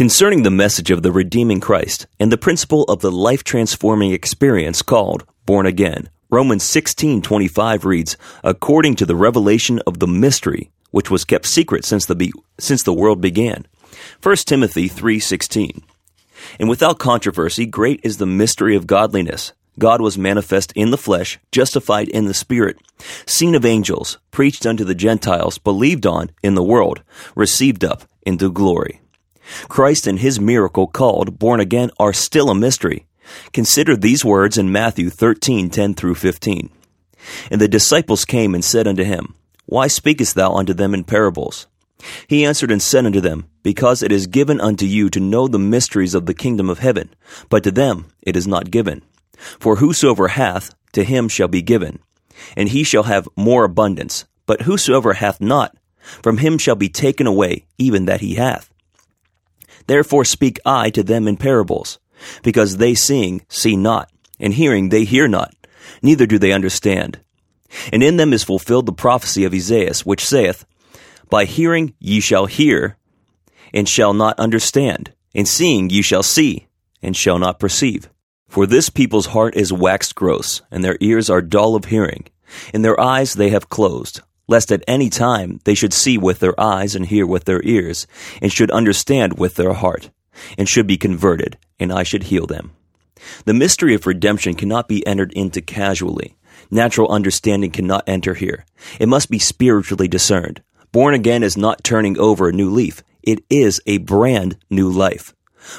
concerning the message of the redeeming Christ and the principle of the life transforming experience called born again. Romans 16:25 reads, "According to the revelation of the mystery which was kept secret since the be- since the world began." 1 Timothy 3:16. And without controversy, great is the mystery of godliness. God was manifest in the flesh, justified in the spirit, seen of angels, preached unto the Gentiles, believed on in the world, received up into glory. Christ and his miracle called born again are still a mystery. Consider these words in Matthew 13:10 through 15. And the disciples came and said unto him, Why speakest thou unto them in parables? He answered and said unto them, Because it is given unto you to know the mysteries of the kingdom of heaven, but to them it is not given. For whosoever hath, to him shall be given, and he shall have more abundance. But whosoever hath not, from him shall be taken away even that he hath. Therefore speak I to them in parables, because they seeing see not, and hearing they hear not, neither do they understand. And in them is fulfilled the prophecy of Esaias, which saith, By hearing ye shall hear, and shall not understand, and seeing ye shall see, and shall not perceive. For this people's heart is waxed gross, and their ears are dull of hearing, and their eyes they have closed, lest at any time they should see with their eyes and hear with their ears, and should understand with their heart, and should be converted, and I should heal them. The mystery of redemption cannot be entered into casually. Natural understanding cannot enter here. It must be spiritually discerned. Born again is not turning over a new leaf. It is a brand new life.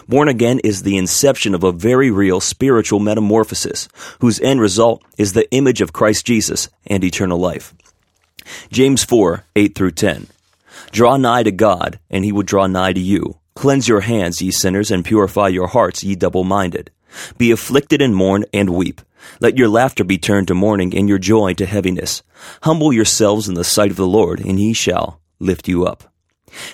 Born again is the inception of a very real spiritual metamorphosis, whose end result is the image of Christ Jesus and eternal life. James 4, 8 through 10. Draw nigh to God, and he will draw nigh to you. Cleanse your hands, ye sinners, and purify your hearts, ye double minded. Be afflicted and mourn and weep. Let your laughter be turned to mourning and your joy to heaviness. Humble yourselves in the sight of the Lord, and he shall lift you up.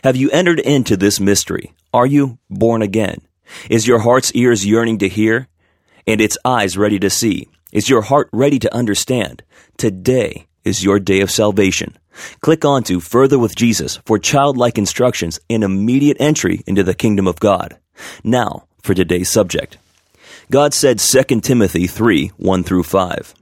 Have you entered into this mystery? Are you born again? Is your heart's ears yearning to hear and its eyes ready to see? Is your heart ready to understand? Today is your day of salvation. Click on to Further with Jesus for childlike instructions and immediate entry into the kingdom of God. Now, for today's subject. God said 2 Timothy 3 1 through 5.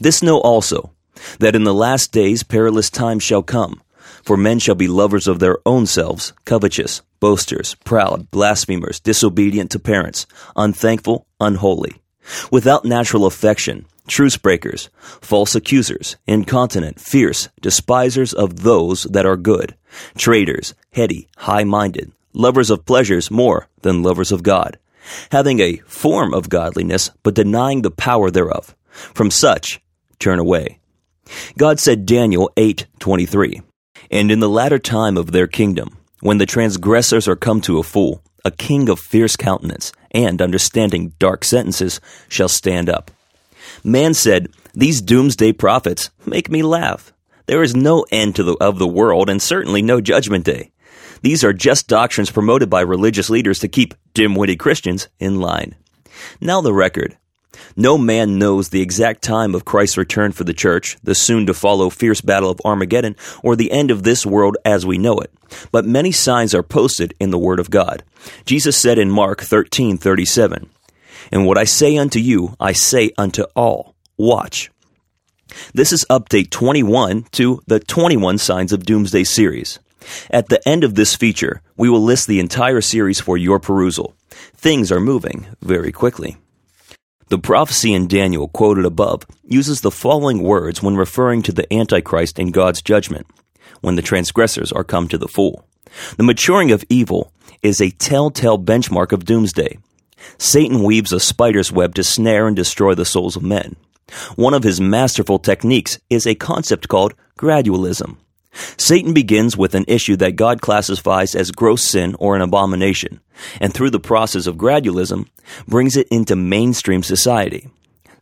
This know also, that in the last days perilous times shall come. For men shall be lovers of their own selves, covetous, boasters, proud, blasphemers, disobedient to parents, unthankful, unholy, without natural affection, truce breakers, false accusers, incontinent, fierce, despisers of those that are good, traitors, heady, high minded, lovers of pleasures more than lovers of God, having a form of godliness, but denying the power thereof. From such turn away. God said Daniel 8:23 and in the latter time of their kingdom, when the transgressors are come to a full, a king of fierce countenance and understanding dark sentences shall stand up. Man said, These doomsday prophets make me laugh. There is no end to the, of the world and certainly no judgment day. These are just doctrines promoted by religious leaders to keep dim-witted Christians in line. Now the record. No man knows the exact time of Christ's return for the church, the soon to follow fierce battle of Armageddon, or the end of this world as we know it. But many signs are posted in the Word of God. Jesus said in Mark 13:37, "And what I say unto you, I say unto all: Watch." This is update 21 to the 21 Signs of Doomsday series. At the end of this feature, we will list the entire series for your perusal. Things are moving very quickly. The prophecy in Daniel quoted above uses the following words when referring to the Antichrist in God's judgment, when the transgressors are come to the full. The maturing of evil is a telltale benchmark of doomsday. Satan weaves a spider's web to snare and destroy the souls of men. One of his masterful techniques is a concept called gradualism. Satan begins with an issue that God classifies as gross sin or an abomination, and through the process of gradualism, brings it into mainstream society.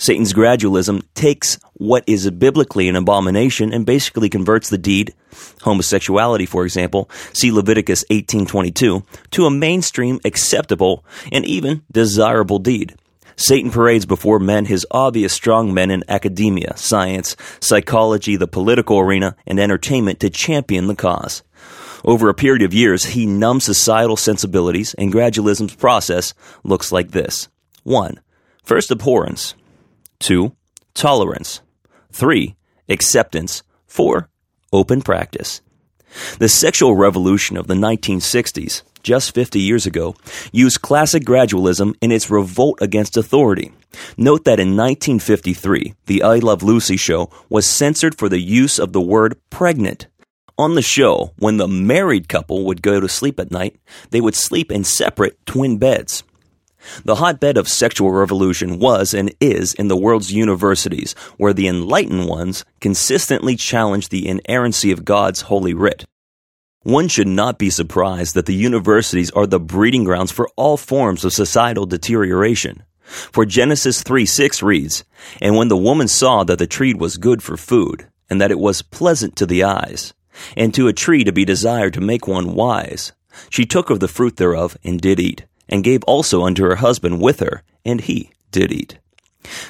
Satan's gradualism takes what is biblically an abomination and basically converts the deed, homosexuality for example, see Leviticus 18:22, to a mainstream acceptable and even desirable deed. Satan parades before men his obvious strong men in academia, science, psychology, the political arena, and entertainment to champion the cause. Over a period of years, he numbs societal sensibilities, and gradualism's process looks like this 1. First abhorrence. 2. Tolerance. 3. Acceptance. 4. Open practice. The sexual revolution of the 1960s, just 50 years ago, used classic gradualism in its revolt against authority. Note that in 1953, the I Love Lucy show was censored for the use of the word pregnant. On the show, when the married couple would go to sleep at night, they would sleep in separate twin beds. The hotbed of sexual revolution was and is in the world's universities, where the enlightened ones consistently challenge the inerrancy of God's holy writ. One should not be surprised that the universities are the breeding grounds for all forms of societal deterioration. For Genesis 3 6 reads, And when the woman saw that the tree was good for food, and that it was pleasant to the eyes, and to a tree to be desired to make one wise, she took of the fruit thereof and did eat and gave also unto her husband with her, and he did eat.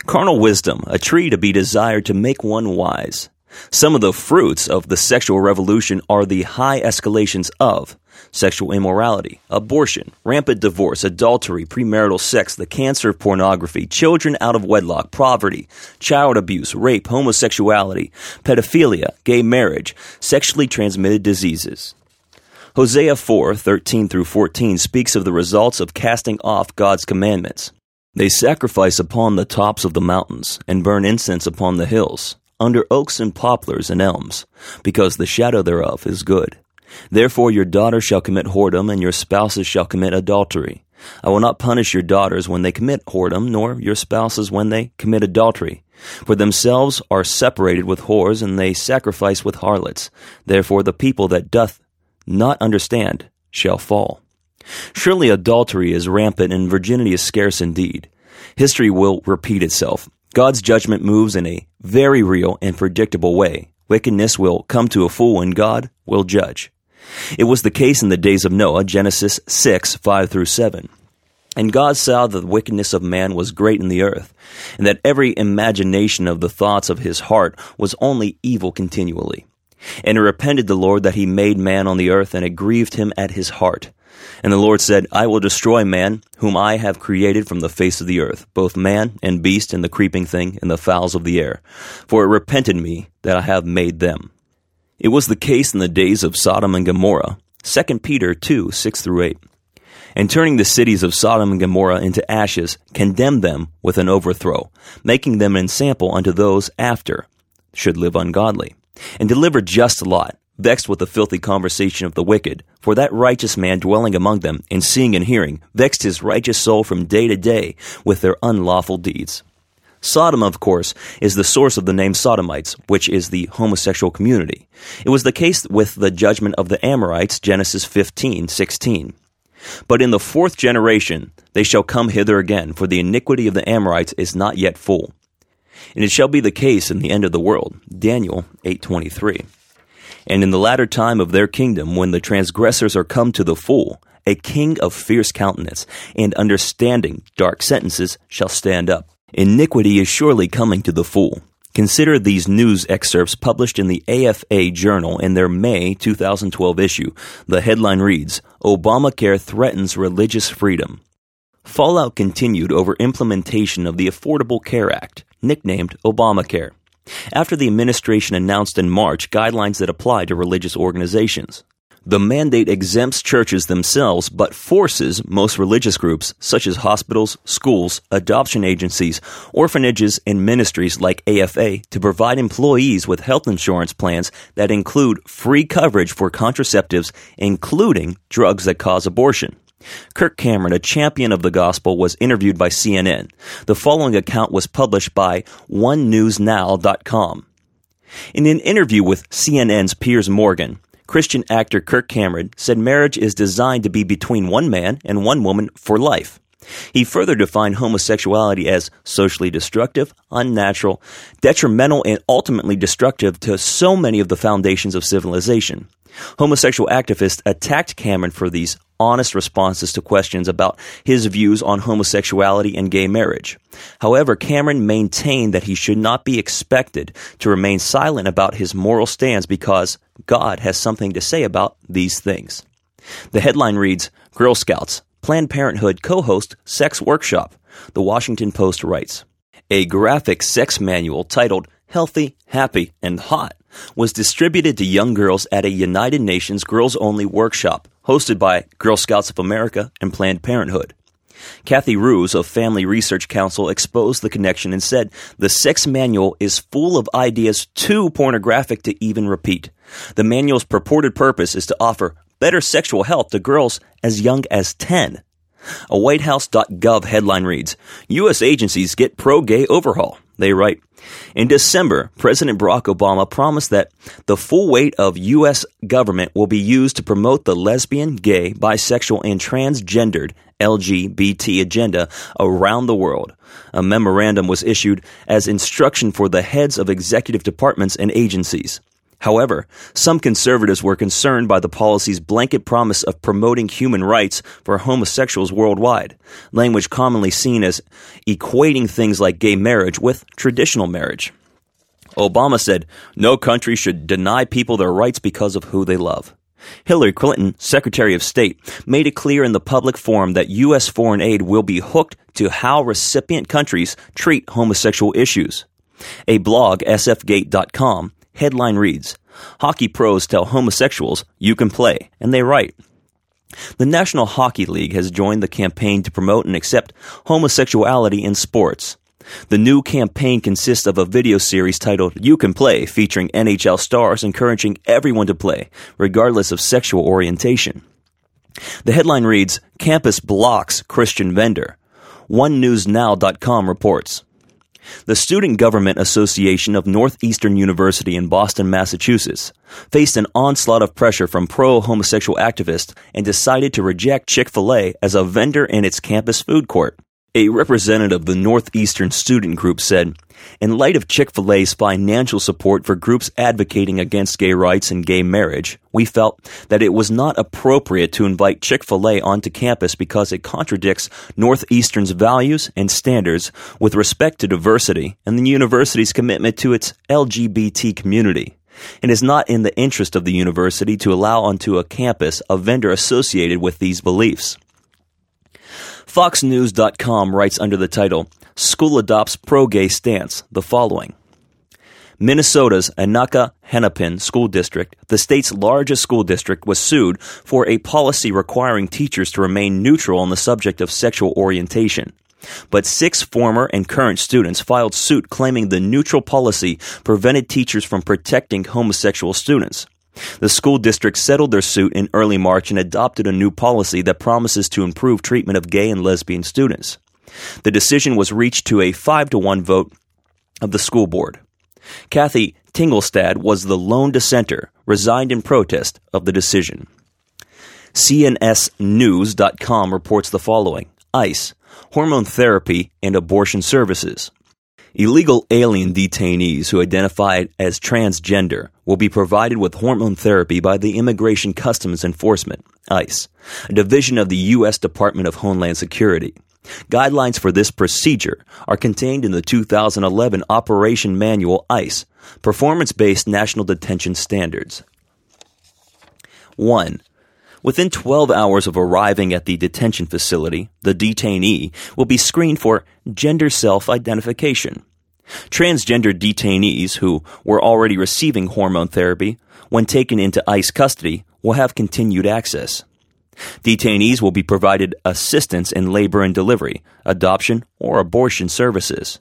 Carnal wisdom, a tree to be desired to make one wise. Some of the fruits of the sexual revolution are the high escalations of sexual immorality, abortion, rampant divorce, adultery, premarital sex, the cancer of pornography, children out of wedlock, poverty, child abuse, rape, homosexuality, pedophilia, gay marriage, sexually transmitted diseases. Hosea 4 13 through 14 speaks of the results of casting off God's commandments. They sacrifice upon the tops of the mountains and burn incense upon the hills, under oaks and poplars and elms, because the shadow thereof is good. Therefore your daughters shall commit whoredom, and your spouses shall commit adultery. I will not punish your daughters when they commit whoredom, nor your spouses when they commit adultery. For themselves are separated with whores, and they sacrifice with harlots. Therefore the people that doth not understand shall fall. Surely adultery is rampant and virginity is scarce indeed. History will repeat itself. God's judgment moves in a very real and predictable way. Wickedness will come to a full and God will judge. It was the case in the days of Noah, Genesis 6, 5 through 7. And God saw that the wickedness of man was great in the earth, and that every imagination of the thoughts of his heart was only evil continually. And it repented the Lord that he made man on the earth, and it grieved him at his heart. And the Lord said, I will destroy man, whom I have created from the face of the earth, both man and beast, and the creeping thing, and the fowls of the air. For it repented me that I have made them. It was the case in the days of Sodom and Gomorrah. 2 Peter 2 6 through 8. And turning the cities of Sodom and Gomorrah into ashes, condemned them with an overthrow, making them an ensample unto those after should live ungodly and delivered just Lot, vexed with the filthy conversation of the wicked. For that righteous man dwelling among them, and seeing and hearing, vexed his righteous soul from day to day with their unlawful deeds. Sodom, of course, is the source of the name Sodomites, which is the homosexual community. It was the case with the judgment of the Amorites, Genesis 15, 16. But in the fourth generation they shall come hither again, for the iniquity of the Amorites is not yet full. And it shall be the case in the end of the world. Daniel 8:23. And in the latter time of their kingdom, when the transgressors are come to the full, a king of fierce countenance and understanding dark sentences shall stand up. Iniquity is surely coming to the full. Consider these news excerpts published in the AFA Journal in their May 2012 issue. The headline reads Obamacare threatens religious freedom. Fallout continued over implementation of the Affordable Care Act nicknamed Obamacare, after the administration announced in March guidelines that apply to religious organizations. The mandate exempts churches themselves but forces most religious groups, such as hospitals, schools, adoption agencies, orphanages, and ministries like AFA, to provide employees with health insurance plans that include free coverage for contraceptives, including drugs that cause abortion. Kirk Cameron, a champion of the gospel, was interviewed by CNN. The following account was published by OneNewsNow.com. In an interview with CNN's Piers Morgan, Christian actor Kirk Cameron said marriage is designed to be between one man and one woman for life. He further defined homosexuality as socially destructive, unnatural, detrimental, and ultimately destructive to so many of the foundations of civilization. Homosexual activists attacked Cameron for these honest responses to questions about his views on homosexuality and gay marriage. However, Cameron maintained that he should not be expected to remain silent about his moral stance because God has something to say about these things. The headline reads Girl Scouts, Planned Parenthood co host sex workshop. The Washington Post writes A graphic sex manual titled Healthy, Happy, and Hot was distributed to young girls at a United Nations Girls Only workshop hosted by Girl Scouts of America and Planned Parenthood. Cathy Ruse of Family Research Council exposed the connection and said the sex manual is full of ideas too pornographic to even repeat. The manual's purported purpose is to offer better sexual health to girls as young as 10. A WhiteHouse.gov headline reads U.S. agencies get pro gay overhaul. They write In December, President Barack Obama promised that the full weight of U.S. government will be used to promote the lesbian, gay, bisexual, and transgendered LGBT agenda around the world. A memorandum was issued as instruction for the heads of executive departments and agencies. However, some conservatives were concerned by the policy's blanket promise of promoting human rights for homosexuals worldwide, language commonly seen as equating things like gay marriage with traditional marriage. Obama said, No country should deny people their rights because of who they love. Hillary Clinton, Secretary of State, made it clear in the public forum that U.S. foreign aid will be hooked to how recipient countries treat homosexual issues. A blog, sfgate.com, Headline reads Hockey pros tell homosexuals you can play, and they write. The National Hockey League has joined the campaign to promote and accept homosexuality in sports. The new campaign consists of a video series titled You Can Play, featuring NHL stars encouraging everyone to play, regardless of sexual orientation. The headline reads Campus blocks Christian vendor. OneNewsNow.com reports. The Student Government Association of Northeastern University in Boston, Massachusetts, faced an onslaught of pressure from pro homosexual activists and decided to reject Chick fil A as a vendor in its campus food court. A representative of the Northeastern Student Group said, In light of Chick fil A's financial support for groups advocating against gay rights and gay marriage, we felt that it was not appropriate to invite Chick fil A onto campus because it contradicts Northeastern's values and standards with respect to diversity and the university's commitment to its LGBT community. It is not in the interest of the university to allow onto a campus a vendor associated with these beliefs. FoxNews.com writes under the title, School Adopts Pro Gay Stance, the following. Minnesota's Anoka Hennepin School District, the state's largest school district, was sued for a policy requiring teachers to remain neutral on the subject of sexual orientation. But six former and current students filed suit claiming the neutral policy prevented teachers from protecting homosexual students. The school district settled their suit in early March and adopted a new policy that promises to improve treatment of gay and lesbian students. The decision was reached to a 5 to 1 vote of the school board. Kathy Tingelstad was the lone dissenter, resigned in protest of the decision. CNSNews.com reports the following ICE, hormone therapy and abortion services. Illegal alien detainees who identify as transgender will be provided with hormone therapy by the Immigration Customs Enforcement, ICE, a division of the U.S. Department of Homeland Security. Guidelines for this procedure are contained in the 2011 Operation Manual ICE, Performance Based National Detention Standards. 1. Within 12 hours of arriving at the detention facility, the detainee will be screened for gender self identification. Transgender detainees who were already receiving hormone therapy, when taken into ICE custody, will have continued access. Detainees will be provided assistance in labor and delivery, adoption, or abortion services.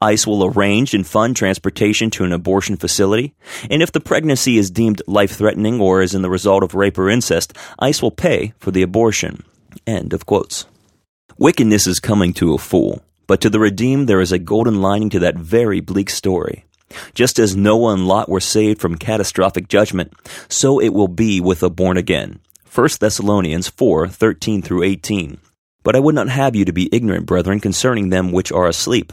ICE will arrange and fund transportation to an abortion facility, and if the pregnancy is deemed life threatening or is in the result of rape or incest, ICE will pay for the abortion. End of quotes. Wickedness is coming to a fool, but to the redeemed there is a golden lining to that very bleak story. Just as Noah and Lot were saved from catastrophic judgment, so it will be with the born again. 1 Thessalonians 4 13 through 18. But I would not have you to be ignorant, brethren, concerning them which are asleep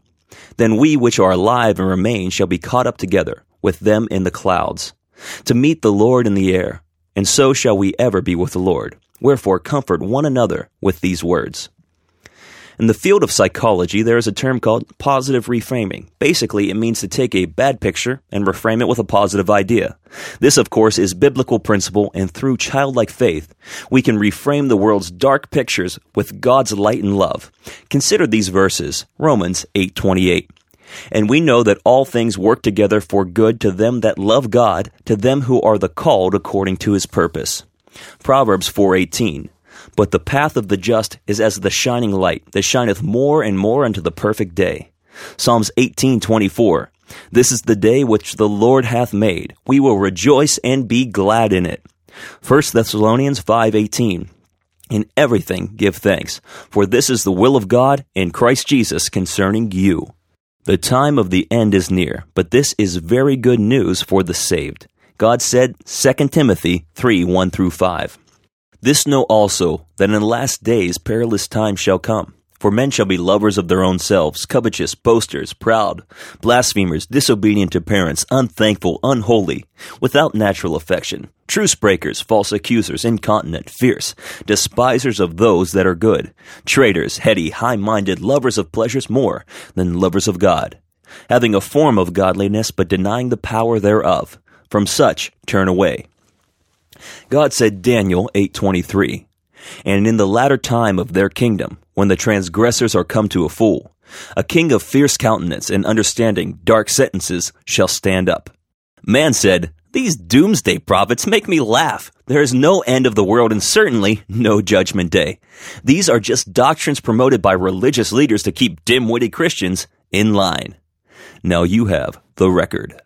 Then we which are alive and remain shall be caught up together with them in the clouds, to meet the Lord in the air, and so shall we ever be with the Lord. Wherefore comfort one another with these words. In the field of psychology, there is a term called positive reframing. Basically, it means to take a bad picture and reframe it with a positive idea. This, of course, is biblical principle, and through childlike faith, we can reframe the world's dark pictures with God's light and love. Consider these verses, Romans 8:28. And we know that all things work together for good to them that love God, to them who are the called according to his purpose. Proverbs 4:18 but the path of the just is as the shining light that shineth more and more unto the perfect day. Psalms 18:24. This is the day which the Lord hath made. We will rejoice and be glad in it. 1 Thessalonians 5:18. In everything give thanks, for this is the will of God in Christ Jesus concerning you. The time of the end is near, but this is very good news for the saved. God said, 2 Timothy 3 1 through 5. This know also, that in the last days perilous times shall come. For men shall be lovers of their own selves, covetous, boasters, proud, blasphemers, disobedient to parents, unthankful, unholy, without natural affection, truce breakers, false accusers, incontinent, fierce, despisers of those that are good, traitors, heady, high minded, lovers of pleasures more than lovers of God, having a form of godliness, but denying the power thereof. From such turn away. God said Daniel 8:23, "And in the latter time of their kingdom, when the transgressors are come to a full, a king of fierce countenance and understanding dark sentences shall stand up." Man said, "These doomsday prophets make me laugh. There is no end of the world and certainly no judgment day. These are just doctrines promoted by religious leaders to keep dim-witted Christians in line." Now you have the record.